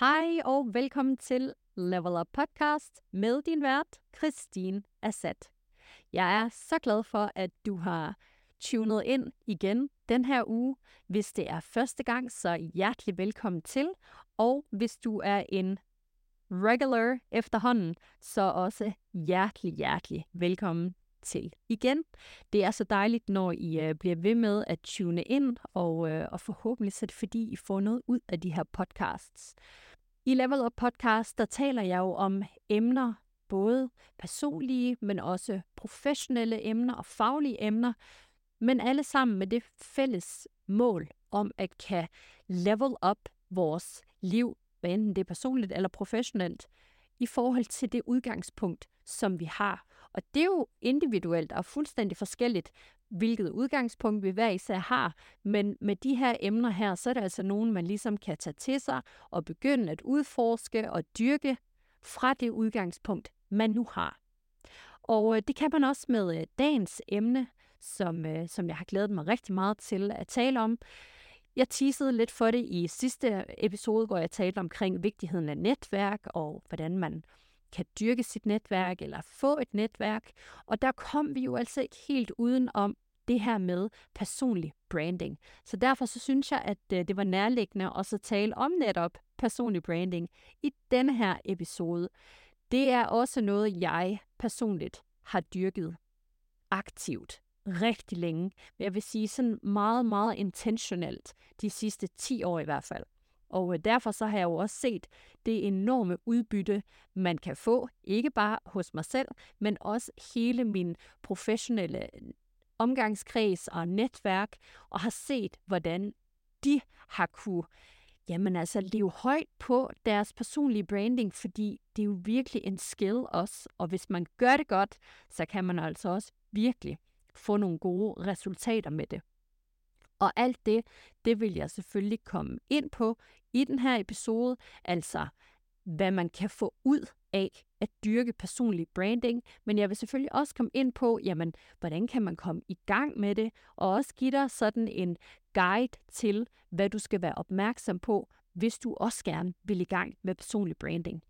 Hej og velkommen til Level Up Podcast med din vært, Christine Assat. Jeg er så glad for, at du har tunet ind igen den her uge. Hvis det er første gang, så hjertelig velkommen til. Og hvis du er en regular efterhånden, så også hjertelig, hjertelig velkommen til igen. Det er så dejligt, når I øh, bliver ved med at tune ind, og, øh, og forhåbentlig så er det fordi, I får noget ud af de her podcasts. I Level Up Podcast, der taler jeg jo om emner, både personlige, men også professionelle emner og faglige emner, men alle sammen med det fælles mål om at kan level up vores liv, hvad enten det er personligt eller professionelt, i forhold til det udgangspunkt, som vi har. Og det er jo individuelt og fuldstændig forskelligt, hvilket udgangspunkt vi hver især har. Men med de her emner her, så er det altså nogen, man ligesom kan tage til sig og begynde at udforske og dyrke fra det udgangspunkt, man nu har. Og øh, det kan man også med øh, dagens emne, som, øh, som jeg har glædet mig rigtig meget til at tale om. Jeg teasede lidt for det i sidste episode, hvor jeg talte omkring vigtigheden af netværk og hvordan man kan dyrke sit netværk eller få et netværk. Og der kom vi jo altså ikke helt uden om det her med personlig branding. Så derfor så synes jeg, at øh, det var nærliggende også at tale om netop personlig branding i denne her episode. Det er også noget, jeg personligt har dyrket aktivt rigtig længe. Men jeg vil sige sådan meget, meget intentionelt de sidste 10 år i hvert fald. Og øh, derfor så har jeg jo også set det enorme udbytte, man kan få, ikke bare hos mig selv, men også hele min professionelle øh, omgangskreds og netværk, og har set, hvordan de har kunne jamen altså leve højt på deres personlige branding, fordi det er jo virkelig en skill også, og hvis man gør det godt, så kan man altså også virkelig få nogle gode resultater med det. Og alt det, det vil jeg selvfølgelig komme ind på i den her episode, altså hvad man kan få ud af at dyrke personlig branding, men jeg vil selvfølgelig også komme ind på, jamen, hvordan kan man komme i gang med det, og også give dig sådan en guide til, hvad du skal være opmærksom på, hvis du også gerne vil i gang med personlig branding.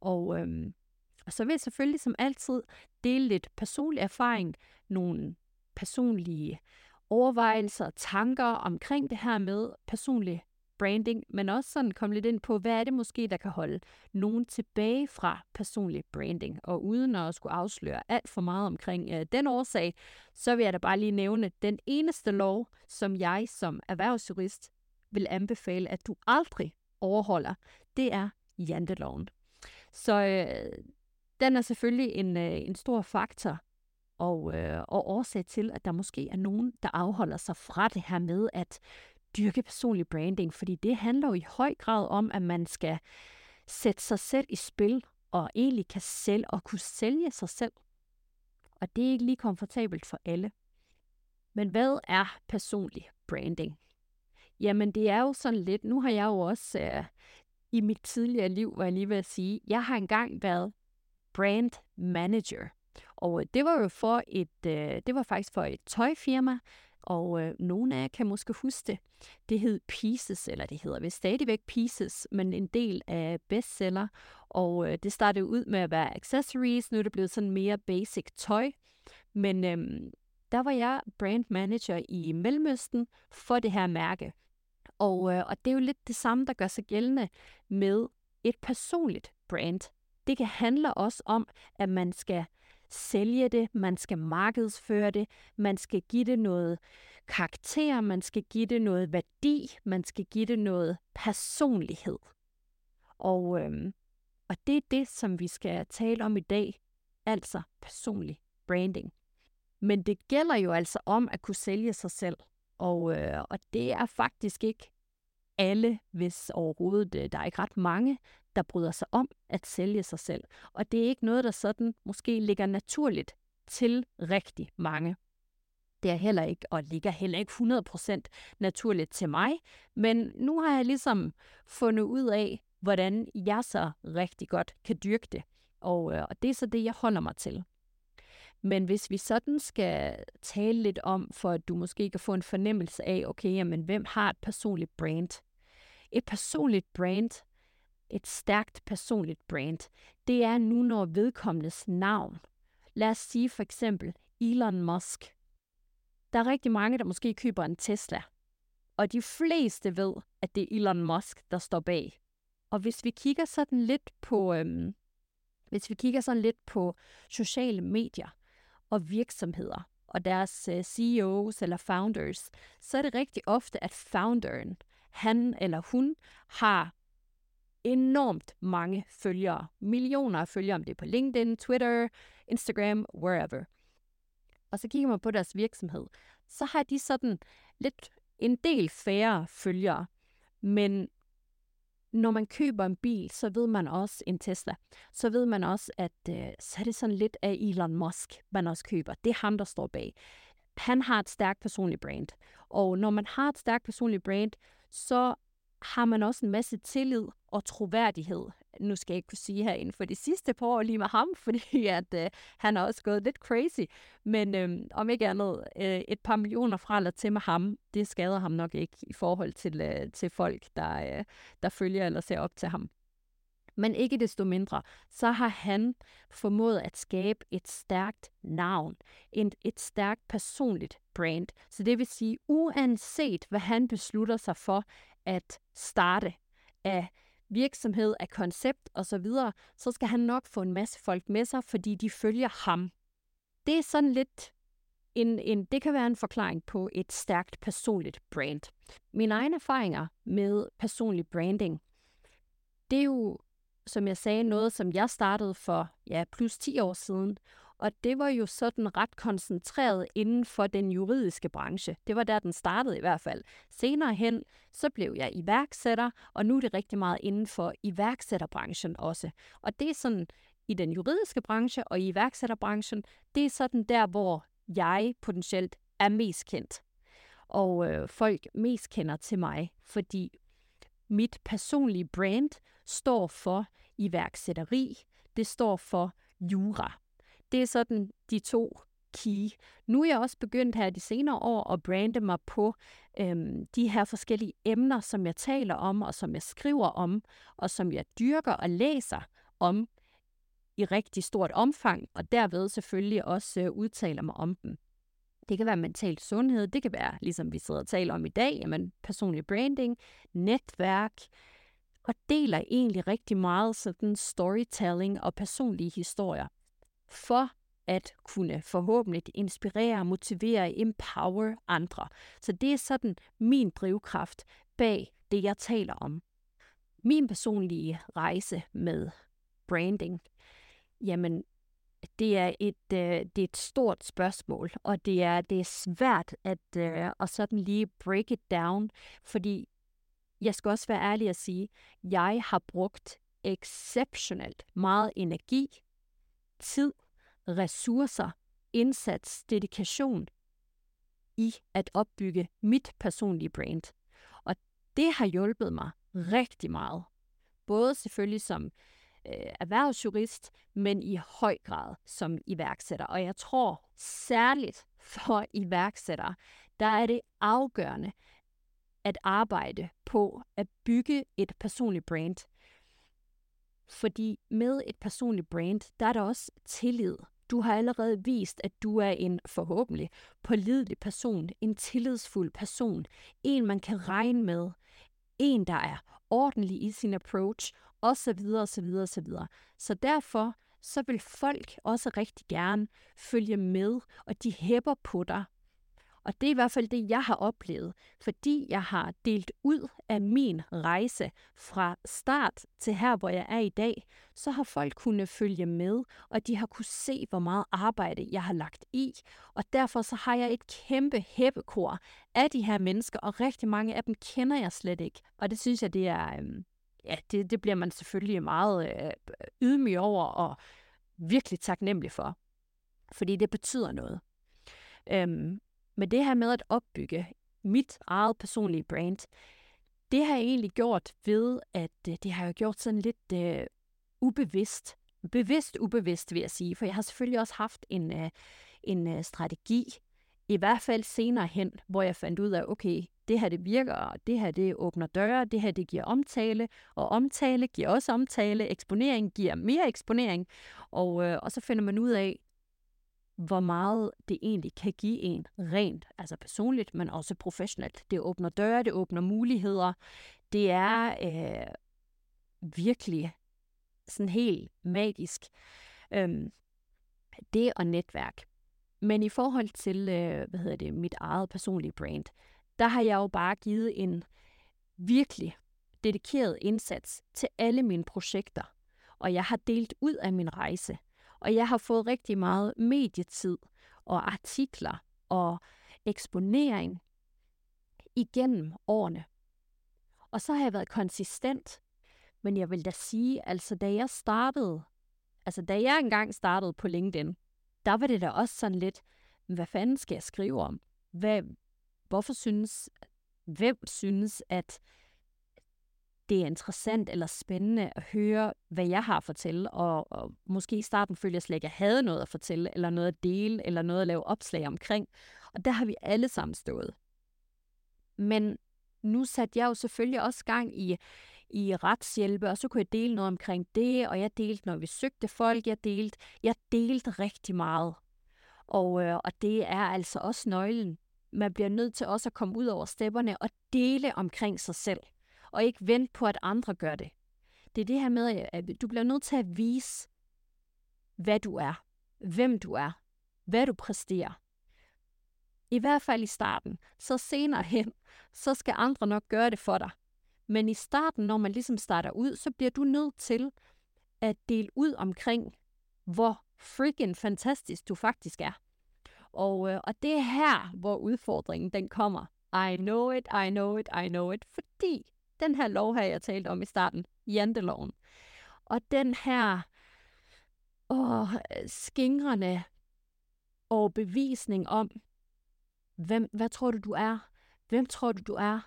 Og, øhm, og så vil jeg selvfølgelig som altid dele lidt personlig erfaring, nogle personlige overvejelser og tanker omkring det her med personlig branding, men også sådan komme lidt ind på, hvad er det måske, der kan holde nogen tilbage fra personlig branding. Og uden at skulle afsløre alt for meget omkring øh, den årsag, så vil jeg da bare lige nævne den eneste lov, som jeg som erhvervsjurist vil anbefale, at du aldrig overholder, det er janteloven. Så øh, den er selvfølgelig en, øh, en stor faktor og, øh, og årsag til, at der måske er nogen, der afholder sig fra det her med at dyrke personlig branding, fordi det handler jo i høj grad om, at man skal sætte sig selv i spil, og egentlig kan sælge og kunne sælge sig selv. Og det er ikke lige komfortabelt for alle. Men hvad er personlig branding? Jamen det er jo sådan lidt, nu har jeg jo også øh, i mit tidligere liv, var jeg lige ved at sige, jeg har engang været brand manager. Og øh, det var jo for et, øh, det var faktisk for et tøjfirma, og øh, nogle af jer kan måske huske det. Det hed Pieces, eller det hedder vist stadigvæk Pieces, men en del af bestseller. Og øh, det startede ud med at være accessories, nu er det blevet sådan mere basic tøj. Men øh, der var jeg brand manager i Mellemøsten for det her mærke. Og, øh, og det er jo lidt det samme, der gør sig gældende med et personligt brand. Det kan handle også om, at man skal sælge det, man skal markedsføre det, man skal give det noget karakter, man skal give det noget værdi, man skal give det noget personlighed. Og, øhm, og det er det, som vi skal tale om i dag, altså personlig branding. Men det gælder jo altså om at kunne sælge sig selv. Og, øh, og det er faktisk ikke alle, hvis overhovedet, øh, der er ikke ret mange, der bryder sig om at sælge sig selv. Og det er ikke noget, der sådan måske ligger naturligt til rigtig mange. Det er heller ikke, og ligger heller ikke 100% naturligt til mig, men nu har jeg ligesom fundet ud af, hvordan jeg så rigtig godt kan dyrke det. Og, øh, og det er så det, jeg holder mig til. Men hvis vi sådan skal tale lidt om, for at du måske kan få en fornemmelse af, okay, jamen, hvem har et personligt brand? Et personligt brand, et stærkt personligt brand, det er nu, når vedkommendes navn. Lad os sige for eksempel Elon Musk. Der er rigtig mange, der måske køber en Tesla. Og de fleste ved, at det er Elon Musk, der står bag. Og hvis vi kigger sådan lidt på, øhm, hvis vi kigger sådan lidt på sociale medier og virksomheder og deres øh, CEOs eller founders, så er det rigtig ofte, at founderen, han eller hun, har enormt mange følgere. Millioner af følgere, om det er på LinkedIn, Twitter, Instagram, wherever. Og så kigger man på deres virksomhed, så har de sådan lidt en del færre følgere. Men når man køber en bil, så ved man også en Tesla, så ved man også, at øh, så er det sådan lidt af Elon Musk, man også køber. Det er ham, der står bag. Han har et stærkt personligt brand. Og når man har et stærkt personligt brand, så har man også en masse tillid og troværdighed. Nu skal jeg ikke kunne sige her inden for de sidste par år lige med ham, fordi at, øh, han er også gået lidt crazy. Men øh, om ikke andet, øh, et par millioner fra eller til med ham, det skader ham nok ikke i forhold til, øh, til folk, der, øh, der følger eller ser op til ham. Men ikke desto mindre, så har han formået at skabe et stærkt navn, et, et stærkt personligt brand. Så det vil sige, uanset hvad han beslutter sig for at starte af virksomhed, af koncept osv., så, så skal han nok få en masse folk med sig, fordi de følger ham. Det er sådan lidt en, en, det kan være en forklaring på et stærkt personligt brand. Mine egne erfaringer med personlig branding, det er jo, som jeg sagde, noget, som jeg startede for ja, plus 10 år siden, og det var jo sådan ret koncentreret inden for den juridiske branche. Det var der, den startede i hvert fald. Senere hen, så blev jeg iværksætter, og nu er det rigtig meget inden for iværksætterbranchen også. Og det er sådan, i den juridiske branche og i iværksætterbranchen, det er sådan der, hvor jeg potentielt er mest kendt. Og øh, folk mest kender til mig, fordi mit personlige brand står for iværksætteri, det står for jura. Det er sådan de to key. Nu er jeg også begyndt her de senere år at brande mig på øhm, de her forskellige emner, som jeg taler om, og som jeg skriver om, og som jeg dyrker og læser om i rigtig stort omfang, og derved selvfølgelig også øh, udtaler mig om dem. Det kan være mental sundhed, det kan være, ligesom vi sidder og taler om i dag, jamen personlig branding, netværk, og deler egentlig rigtig meget sådan storytelling og personlige historier for at kunne forhåbentlig inspirere, motivere, empower andre. Så det er sådan min drivkraft bag det, jeg taler om. Min personlige rejse med branding, jamen, det er et, øh, det er et stort spørgsmål, og det er, det er svært at, øh, at sådan lige break it down, fordi jeg skal også være ærlig at sige, jeg har brugt exceptionelt meget energi, tid ressourcer, indsats, dedikation i at opbygge mit personlige brand. Og det har hjulpet mig rigtig meget. Både selvfølgelig som øh, erhvervsjurist, men i høj grad som iværksætter. Og jeg tror særligt for iværksættere, der er det afgørende at arbejde på at bygge et personligt brand. Fordi med et personligt brand, der er der også tillid. Du har allerede vist, at du er en forhåbentlig pålidelig person, en tillidsfuld person, en man kan regne med, en der er ordentlig i sin approach, osv. osv. osv. Så derfor så vil folk også rigtig gerne følge med, og de hæpper på dig. Og det er i hvert fald det, jeg har oplevet, fordi jeg har delt ud af min rejse fra start til her, hvor jeg er i dag, så har folk kunnet følge med, og de har kunne se, hvor meget arbejde jeg har lagt i. Og derfor så har jeg et kæmpe hæppekor af de her mennesker, og rigtig mange af dem kender jeg slet ikke. Og det synes jeg, det er... Øhm, ja, det, det bliver man selvfølgelig meget øh, øh ydmyg over og virkelig taknemmelig for. Fordi det betyder noget. Øhm, men det her med at opbygge mit eget personlige brand, det har jeg egentlig gjort ved, at øh, det har jeg gjort sådan lidt øh, ubevidst. Bevidst ubevidst, vil jeg sige. For jeg har selvfølgelig også haft en, øh, en øh, strategi, i hvert fald senere hen, hvor jeg fandt ud af, okay, det her det virker, og det her det åbner døre, det her det giver omtale, og omtale giver også omtale, eksponering giver mere eksponering, og, øh, og så finder man ud af, hvor meget det egentlig kan give en rent, altså personligt, men også professionelt. Det åbner døre, det åbner muligheder. Det er øh, virkelig sådan helt magisk. Øhm, det og netværk. Men i forhold til, øh, hvad hedder det, mit eget personlige brand, der har jeg jo bare givet en virkelig dedikeret indsats til alle mine projekter. Og jeg har delt ud af min rejse. Og jeg har fået rigtig meget medietid og artikler og eksponering igennem årene. Og så har jeg været konsistent. Men jeg vil da sige, altså da jeg startede, altså da jeg engang startede på LinkedIn, der var det da også sådan lidt, hvad fanden skal jeg skrive om? Hvad, hvorfor synes, hvem synes, at det er interessant eller spændende at høre, hvad jeg har at fortælle, og, og måske i starten følte jeg slet ikke, at jeg havde noget at fortælle, eller noget at dele, eller noget at lave opslag omkring. Og der har vi alle sammen stået. Men nu satte jeg jo selvfølgelig også gang i, i retshjælpe, og så kunne jeg dele noget omkring det, og jeg delte, når vi søgte folk, jeg delte, jeg delte rigtig meget. Og, øh, og det er altså også nøglen. Man bliver nødt til også at komme ud over stepperne og dele omkring sig selv og ikke vente på, at andre gør det. Det er det her med, at du bliver nødt til at vise, hvad du er, hvem du er, hvad du præsterer. I hvert fald i starten. Så senere hen, så skal andre nok gøre det for dig. Men i starten, når man ligesom starter ud, så bliver du nødt til at dele ud omkring, hvor freaking fantastisk du faktisk er. Og, øh, og det er her, hvor udfordringen den kommer. I know it, I know it, I know it. Fordi den her lov her, jeg talte om i starten, janteloven. Og den her åh, skingrende bevisning om, hvem, hvad tror du, du er? Hvem tror du, du er?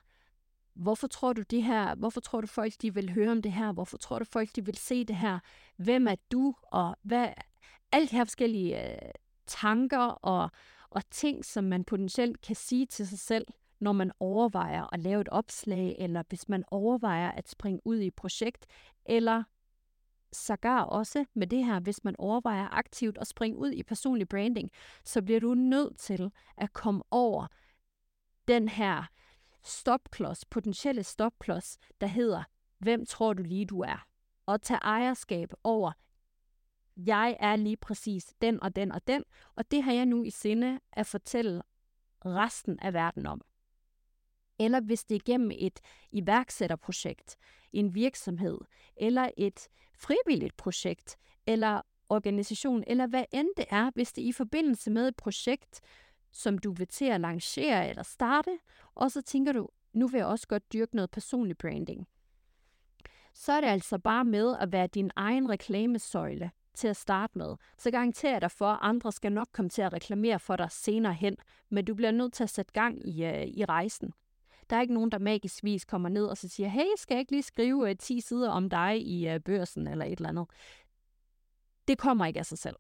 Hvorfor tror du det her? Hvorfor tror du folk, de vil høre om det her? Hvorfor tror du folk, de vil se det her? Hvem er du? Og hvad? Alle de her forskellige øh, tanker og, og ting, som man potentielt kan sige til sig selv, når man overvejer at lave et opslag, eller hvis man overvejer at springe ud i et projekt, eller sågar også med det her, hvis man overvejer aktivt at springe ud i personlig branding, så bliver du nødt til at komme over den her stopklods, potentielle stopklods, der hedder, hvem tror du lige du er? Og tage ejerskab over, jeg er lige præcis den og den og den, og det har jeg nu i sinde at fortælle resten af verden om eller hvis det er gennem et iværksætterprojekt, en virksomhed, eller et frivilligt projekt, eller organisation, eller hvad end det er, hvis det er i forbindelse med et projekt, som du vil til at lancere eller starte, og så tænker du, nu vil jeg også godt dyrke noget personlig branding. Så er det altså bare med at være din egen reklamesøjle til at starte med. Så garanterer jeg dig for, at andre skal nok komme til at reklamere for dig senere hen, men du bliver nødt til at sætte gang i, øh, i rejsen. Der er ikke nogen, der magisk vis kommer ned og så siger, hey, skal jeg ikke lige skrive øh, uh, 10 sider om dig i uh, børsen eller et eller andet. Det kommer ikke af sig selv.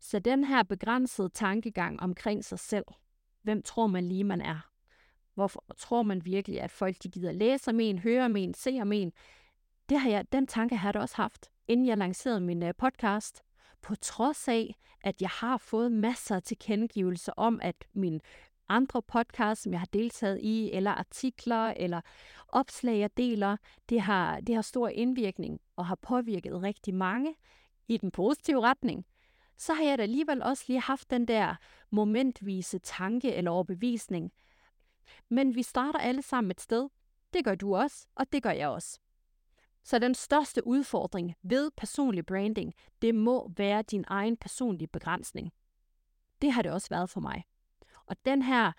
Så den her begrænsede tankegang omkring sig selv, hvem tror man lige, man er? Hvorfor tror man virkelig, at folk de gider læse om en, høre om en, se om en? Det har jeg, den tanke har jeg da også haft, inden jeg lancerede min uh, podcast. På trods af, at jeg har fået masser af tilkendegivelser om, at min andre podcasts, som jeg har deltaget i, eller artikler, eller opslag, jeg deler, det har, det har stor indvirkning og har påvirket rigtig mange i den positive retning, så har jeg da alligevel også lige haft den der momentvise tanke eller overbevisning. Men vi starter alle sammen et sted. Det gør du også, og det gør jeg også. Så den største udfordring ved personlig branding, det må være din egen personlige begrænsning. Det har det også været for mig. Og den her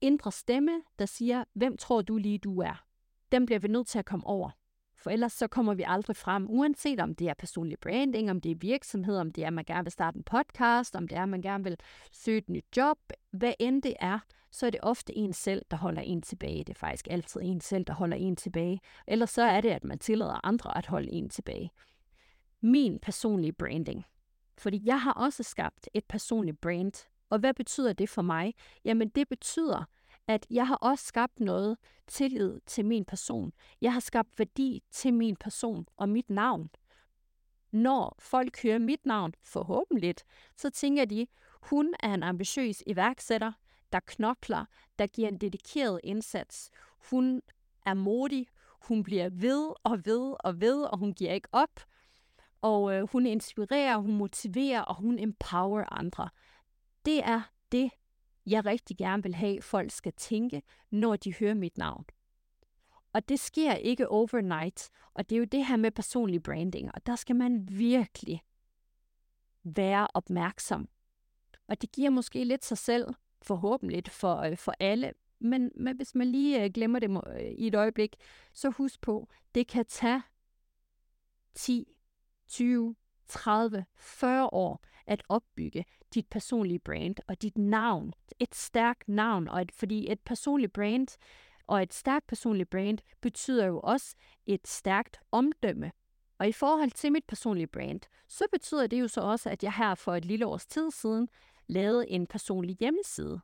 indre stemme, der siger, hvem tror du lige du er, den bliver vi nødt til at komme over. For ellers så kommer vi aldrig frem, uanset om det er personlig branding, om det er virksomhed, om det er, at man gerne vil starte en podcast, om det er, at man gerne vil søge et nyt job, hvad end det er, så er det ofte en selv, der holder en tilbage. Det er faktisk altid en selv, der holder en tilbage. Ellers så er det, at man tillader andre at holde en tilbage. Min personlige branding. Fordi jeg har også skabt et personligt brand. Og hvad betyder det for mig? Jamen det betyder, at jeg har også skabt noget tillid til min person. Jeg har skabt værdi til min person og mit navn. Når folk hører mit navn, forhåbentlig, så tænker de, hun er en ambitiøs iværksætter, der knokler, der giver en dedikeret indsats. Hun er modig, hun bliver ved og ved og ved, og hun giver ikke op. Og øh, hun inspirerer, hun motiverer, og hun empower andre. Det er det, jeg rigtig gerne vil have, folk skal tænke, når de hører mit navn. Og det sker ikke overnight, og det er jo det her med personlig branding, og der skal man virkelig være opmærksom. Og det giver måske lidt sig selv, forhåbentlig for, øh, for alle, men, men hvis man lige øh, glemmer det øh, i et øjeblik, så husk på, det kan tage 10, 20, 30, 40 år at opbygge dit personlige brand og dit navn. Et stærkt navn, og et, fordi et personligt brand og et stærkt personligt brand betyder jo også et stærkt omdømme. Og i forhold til mit personlige brand, så betyder det jo så også, at jeg her for et lille års tid siden lavede en personlig hjemmeside,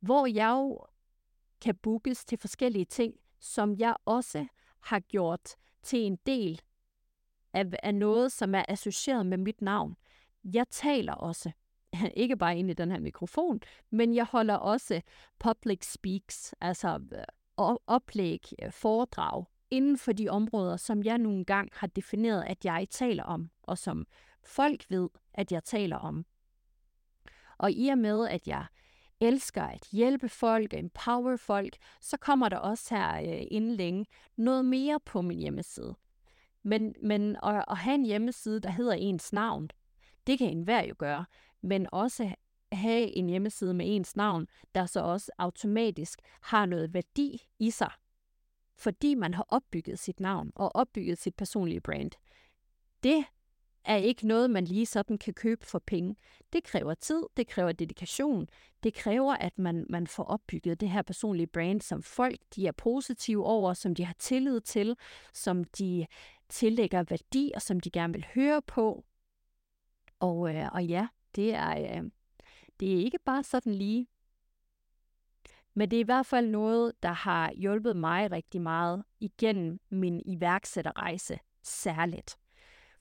hvor jeg jo kan bookes til forskellige ting, som jeg også har gjort til en del af, af noget, som er associeret med mit navn. Jeg taler også, ikke bare ind i den her mikrofon, men jeg holder også public speaks, altså øh, oplæg, øh, foredrag, inden for de områder, som jeg nogle gang har defineret, at jeg taler om, og som folk ved, at jeg taler om. Og i og med, at jeg elsker at hjælpe folk og empower folk, så kommer der også her øh, inden længe noget mere på min hjemmeside. Men, men at, at have en hjemmeside, der hedder ens navn, det kan enhver jo gøre. Men også have en hjemmeside med ens navn, der så også automatisk har noget værdi i sig. Fordi man har opbygget sit navn og opbygget sit personlige brand. Det er ikke noget, man lige sådan kan købe for penge. Det kræver tid, det kræver dedikation, det kræver, at man, man får opbygget det her personlige brand, som folk de er positive over, som de har tillid til, som de tillægger værdi, og som de gerne vil høre på. Og, øh, og ja, det er, øh, det er ikke bare sådan lige. Men det er i hvert fald noget, der har hjulpet mig rigtig meget igennem min iværksætterrejse særligt.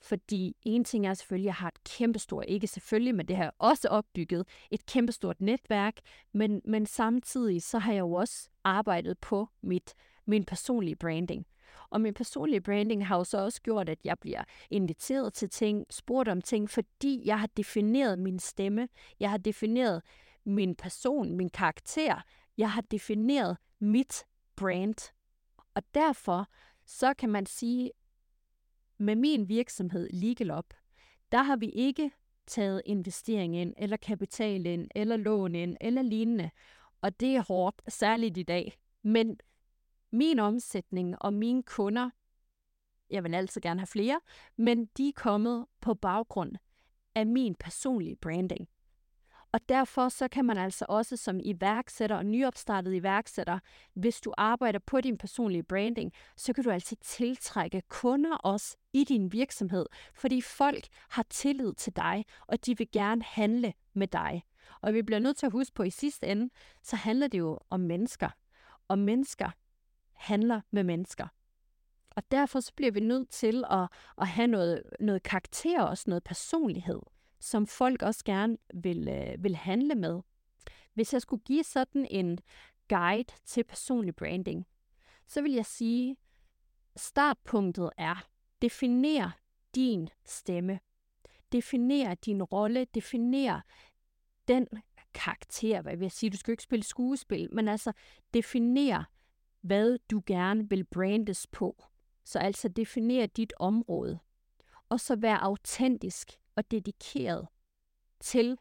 Fordi en ting er selvfølgelig, at jeg har et kæmpestort, ikke selvfølgelig, men det har jeg også opbygget, et kæmpestort netværk, men, men samtidig så har jeg jo også arbejdet på mit, min personlige branding. Og min personlige branding har jo så også gjort, at jeg bliver inviteret til ting, spurgt om ting, fordi jeg har defineret min stemme, jeg har defineret min person, min karakter, jeg har defineret mit brand. Og derfor så kan man sige, med min virksomhed Legal Up, der har vi ikke taget investering ind, eller kapital ind, eller lån ind, eller lignende. Og det er hårdt, særligt i dag. Men min omsætning og mine kunder, jeg vil altid gerne have flere, men de er kommet på baggrund af min personlige branding. Og derfor så kan man altså også som iværksætter og nyopstartet iværksætter, hvis du arbejder på din personlige branding, så kan du altså tiltrække kunder også i din virksomhed, fordi folk har tillid til dig, og de vil gerne handle med dig. Og vi bliver nødt til at huske på, at i sidste ende, så handler det jo om mennesker. Og mennesker handler med mennesker. Og derfor så bliver vi nødt til at, at have noget, noget karakter og noget personlighed som folk også gerne vil, øh, vil handle med. Hvis jeg skulle give sådan en guide til personlig branding, så vil jeg sige, startpunktet er, definer din stemme. Definer din rolle, definer den karakter, hvad vil jeg sige, du skal jo ikke spille skuespil, men altså definer hvad du gerne vil brandes på. Så altså definere dit område. Og så være autentisk og dedikeret til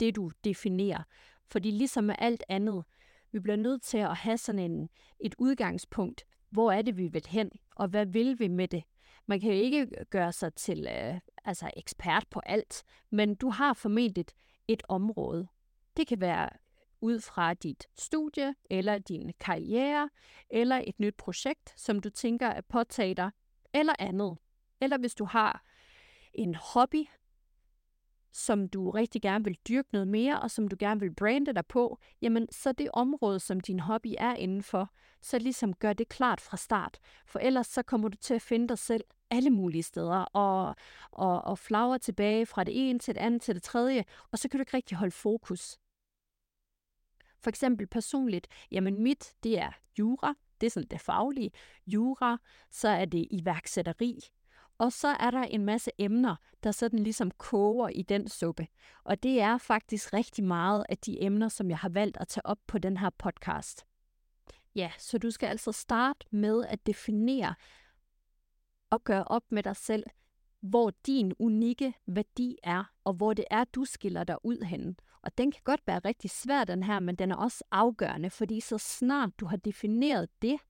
det, du definerer. Fordi ligesom med alt andet, vi bliver nødt til at have sådan en, et udgangspunkt. Hvor er det, vi vil hen, og hvad vil vi med det? Man kan jo ikke gøre sig til øh, altså ekspert på alt, men du har formentlig et område. Det kan være ud fra dit studie, eller din karriere, eller et nyt projekt, som du tænker at påtage dig, eller andet. Eller hvis du har en hobby, som du rigtig gerne vil dyrke noget mere, og som du gerne vil brande dig på, jamen så det område, som din hobby er indenfor, så ligesom gør det klart fra start. For ellers så kommer du til at finde dig selv alle mulige steder, og, og, og flagre tilbage fra det ene til det andet til det tredje, og så kan du ikke rigtig holde fokus. For eksempel personligt, jamen mit, det er jura, det er sådan det faglige. Jura, så er det iværksætteri, og så er der en masse emner, der sådan ligesom koger i den suppe. Og det er faktisk rigtig meget af de emner, som jeg har valgt at tage op på den her podcast. Ja, så du skal altså starte med at definere og gøre op med dig selv, hvor din unikke værdi er, og hvor det er, du skiller dig ud hen. Og den kan godt være rigtig svær, den her, men den er også afgørende, fordi så snart du har defineret det,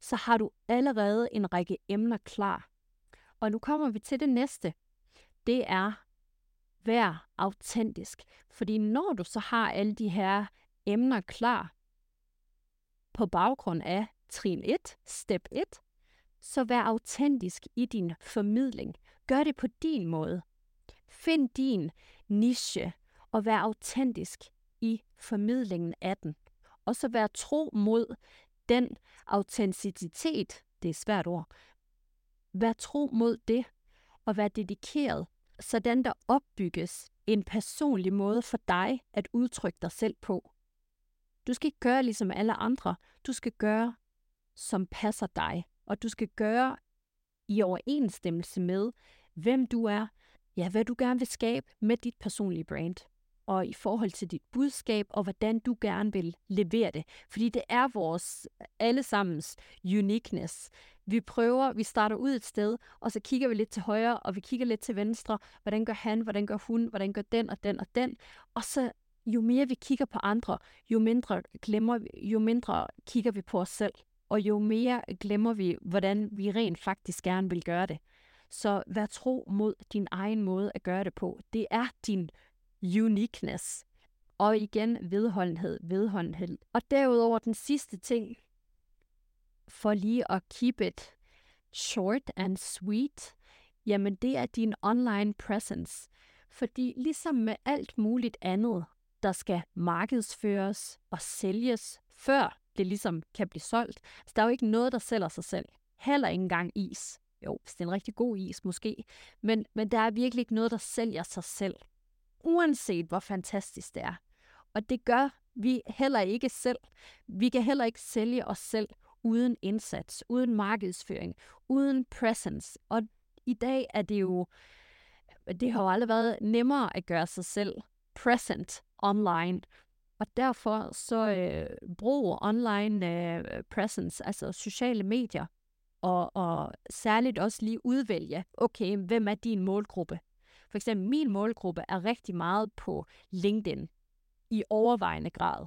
så har du allerede en række emner klar. Og nu kommer vi til det næste. Det er, vær autentisk. Fordi når du så har alle de her emner klar, på baggrund af trin 1, step 1, så vær autentisk i din formidling. Gør det på din måde. Find din niche og vær autentisk i formidlingen af den. Og så vær tro mod den autenticitet, det er et svært ord, Vær tro mod det, og vær dedikeret, sådan der opbygges en personlig måde for dig at udtrykke dig selv på. Du skal ikke gøre ligesom alle andre. Du skal gøre, som passer dig. Og du skal gøre i overensstemmelse med, hvem du er, ja, hvad du gerne vil skabe med dit personlige brand og i forhold til dit budskab, og hvordan du gerne vil levere det. Fordi det er vores allesammens uniqueness. Vi prøver, vi starter ud et sted, og så kigger vi lidt til højre, og vi kigger lidt til venstre. Hvordan gør han, hvordan gør hun, hvordan gør den og den og den. Og så jo mere vi kigger på andre, jo mindre glemmer vi, jo mindre kigger vi på os selv. Og jo mere glemmer vi, hvordan vi rent faktisk gerne vil gøre det. Så vær tro mod din egen måde at gøre det på. Det er din uniqueness. Og igen vedholdenhed, vedholdenhed. Og derudover den sidste ting, for lige at keep it short and sweet, jamen det er din online presence. Fordi ligesom med alt muligt andet, der skal markedsføres og sælges, før det ligesom kan blive solgt, så der er jo ikke noget, der sælger sig selv. Heller ikke engang is. Jo, hvis det er en rigtig god is måske. Men, men der er virkelig ikke noget, der sælger sig selv uanset hvor fantastisk det er. Og det gør vi heller ikke selv. Vi kan heller ikke sælge os selv uden indsats, uden markedsføring, uden presence. Og i dag er det jo, det har jo aldrig været nemmere at gøre sig selv present online. Og derfor så øh, brug online øh, presence, altså sociale medier, og, og særligt også lige udvælge, okay, hvem er din målgruppe? For eksempel min målgruppe er rigtig meget på LinkedIn i overvejende grad.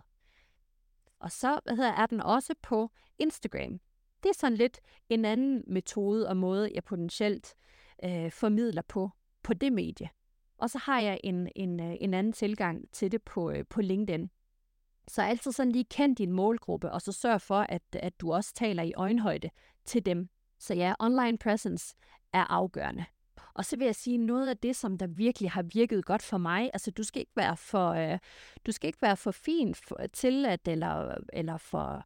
Og så hvad hedder, er den også på Instagram. Det er sådan lidt en anden metode og måde, jeg potentielt øh, formidler på, på det medie. Og så har jeg en, en, øh, en anden tilgang til det på, øh, på LinkedIn. Så altid sådan lige kend din målgruppe, og så sørg for, at, at du også taler i øjenhøjde til dem. Så ja, online presence er afgørende. Og så vil jeg sige, noget af det, som der virkelig har virket godt for mig, altså du skal ikke være for, øh, du skal ikke være for fin for, til at, eller, eller for,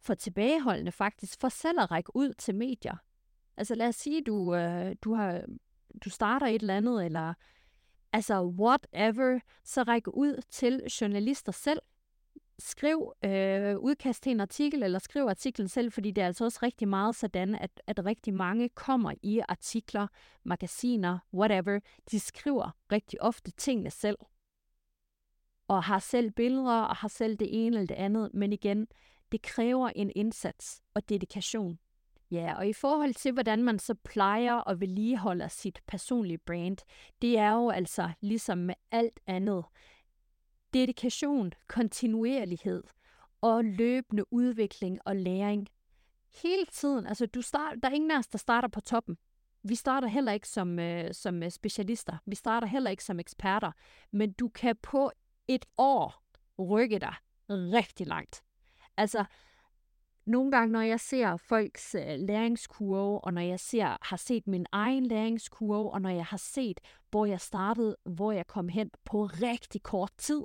for tilbageholdende faktisk, for selv at række ud til medier. Altså lad os sige, du, øh, du, har, du starter et eller andet, eller altså whatever, så række ud til journalister selv skriv øh, udkast til en artikel, eller skriv artiklen selv, fordi det er altså også rigtig meget sådan, at, at rigtig mange kommer i artikler, magasiner, whatever, de skriver rigtig ofte tingene selv. Og har selv billeder, og har selv det ene eller det andet, men igen, det kræver en indsats og dedikation. Ja, og i forhold til, hvordan man så plejer og vedligeholder sit personlige brand, det er jo altså ligesom med alt andet. Dedikation, kontinuerlighed og løbende udvikling og læring. Hele tiden, altså du start, der er ingen af os, der starter på toppen. Vi starter heller ikke som, øh, som øh, specialister. Vi starter heller ikke som eksperter. Men du kan på et år rykke dig rigtig langt. Altså, nogle gange, når jeg ser folks øh, læringskurve, og når jeg ser, har set min egen læringskurve, og når jeg har set, hvor jeg startede, hvor jeg kom hen på rigtig kort tid,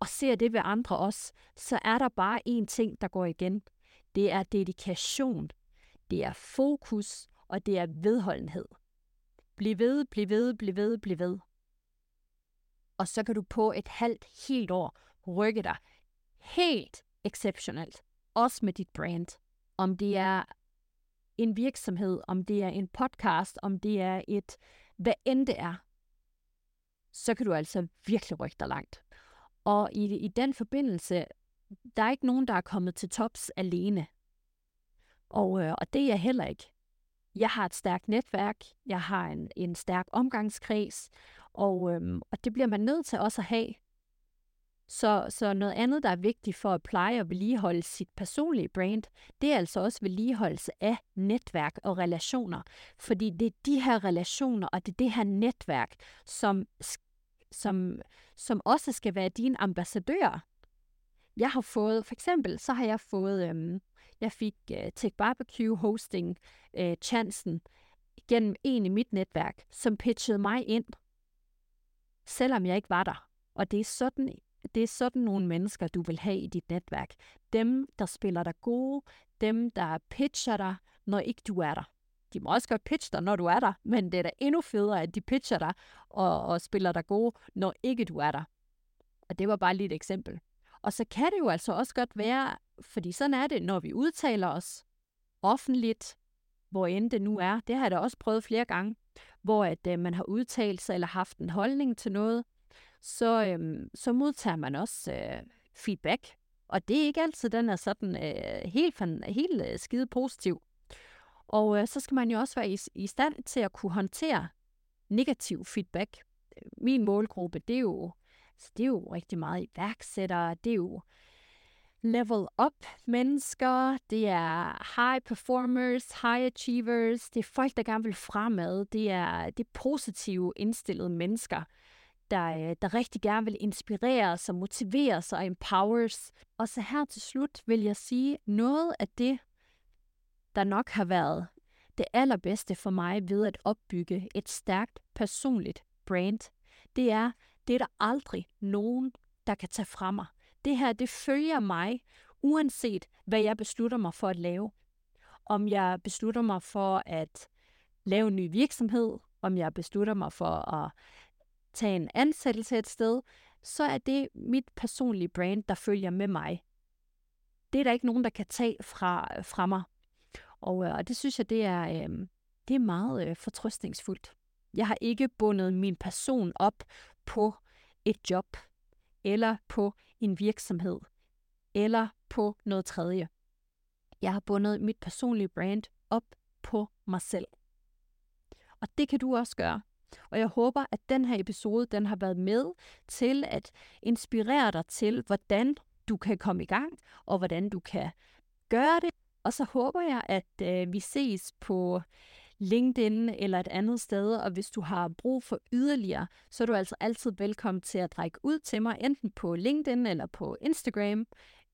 og ser det ved andre også, så er der bare én ting, der går igen. Det er dedikation, det er fokus, og det er vedholdenhed. Bliv ved, bliv ved, bliv ved, bliv ved. Og så kan du på et halvt, helt år rykke dig helt exceptionelt også med dit brand. Om det er en virksomhed, om det er en podcast, om det er et, hvad end det er, så kan du altså virkelig rykke dig langt. Og i, i den forbindelse, der er ikke nogen, der er kommet til tops alene. Og, øh, og det er jeg heller ikke. Jeg har et stærkt netværk, jeg har en, en stærk omgangskreds, og, øhm, og det bliver man nødt til også at have, så, så noget andet, der er vigtigt for at pleje og vedligeholde sit personlige brand, det er altså også vedligeholdelse af netværk og relationer. Fordi det er de her relationer, og det er det her netværk, som, som, som også skal være dine ambassadører. Jeg har fået, for eksempel, så har jeg fået, øhm, jeg fik øh, Tech Barbecue hosting øh, chancen gennem en i mit netværk, som pitchede mig ind, selvom jeg ikke var der. Og det er sådan det er sådan nogle mennesker, du vil have i dit netværk. Dem, der spiller dig gode, dem, der pitcher dig, når ikke du er der. De må også godt pitche dig, når du er der, men det er da endnu federe, at de pitcher dig og, og spiller dig gode, når ikke du er der. Og det var bare lige et eksempel. Og så kan det jo altså også godt være, fordi sådan er det, når vi udtaler os offentligt, hvor end det nu er. Det har jeg da også prøvet flere gange, hvor at, øh, man har udtalt sig eller haft en holdning til noget, så, øhm, så modtager man også øh, feedback. Og det er ikke altid, den er sådan øh, helt, helt øh, skide positiv. Og øh, så skal man jo også være i, i stand til at kunne håndtere negativ feedback. Min målgruppe, det er jo, altså, det er jo rigtig meget iværksættere, det er jo level up mennesker, det er high performers, high achievers, det er folk, der gerne vil fremad, det er, det er positive indstillede mennesker, der, øh, der rigtig gerne vil inspireres og motiveres og empowers. Og så her til slut vil jeg sige, noget af det, der nok har været det allerbedste for mig ved at opbygge et stærkt personligt brand, det er, det er der aldrig nogen, der kan tage fra mig. Det her, det følger mig, uanset hvad jeg beslutter mig for at lave. Om jeg beslutter mig for at lave en ny virksomhed, om jeg beslutter mig for at tage en ansættelse et sted, så er det mit personlige brand, der følger med mig. Det er der ikke nogen, der kan tage fra, fra mig. Og, øh, og det synes jeg, det er, øh, det er meget øh, fortrøstningsfuldt. Jeg har ikke bundet min person op på et job, eller på en virksomhed, eller på noget tredje. Jeg har bundet mit personlige brand op på mig selv. Og det kan du også gøre. Og jeg håber, at den her episode den har været med til at inspirere dig til, hvordan du kan komme i gang, og hvordan du kan gøre det. Og så håber jeg, at øh, vi ses på LinkedIn eller et andet sted, og hvis du har brug for yderligere, så er du altså altid velkommen til at række ud til mig, enten på LinkedIn eller på Instagram,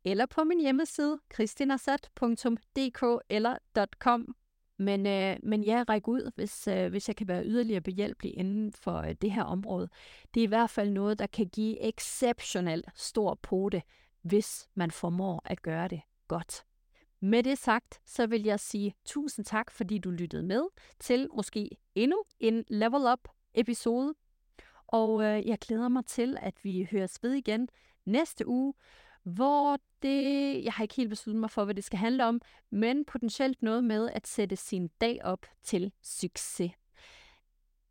eller på min hjemmeside, kristinasat.dk eller .com. Men, øh, men ja, ræk ud, hvis, øh, hvis jeg kan være yderligere behjælpelig inden for øh, det her område. Det er i hvert fald noget, der kan give exceptionelt stor pote, hvis man formår at gøre det godt. Med det sagt, så vil jeg sige tusind tak, fordi du lyttede med til måske endnu en Level Up episode. Og øh, jeg glæder mig til, at vi høres ved igen næste uge, hvor det, jeg har ikke helt besluttet mig for, hvad det skal handle om, men potentielt noget med at sætte sin dag op til succes.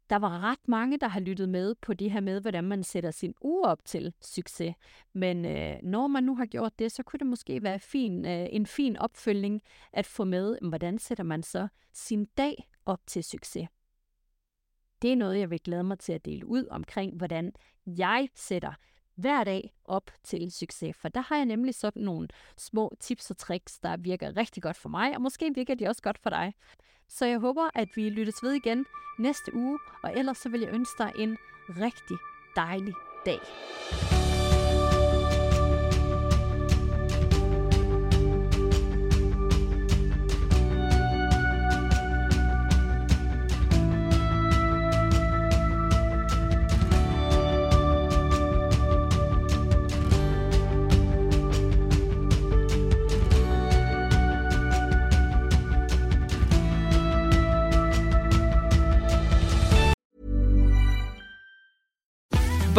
Der var ret mange, der har lyttet med på det her med, hvordan man sætter sin uge op til succes. Men øh, når man nu har gjort det, så kunne det måske være fin, øh, en fin opfølgning at få med, hvordan sætter man så sin dag op til succes. Det er noget, jeg vil glæde mig til at dele ud omkring, hvordan jeg sætter hver dag op til succes. For der har jeg nemlig sådan nogle små tips og tricks, der virker rigtig godt for mig, og måske virker de også godt for dig. Så jeg håber, at vi lyttes ved igen næste uge, og ellers så vil jeg ønske dig en rigtig dejlig dag.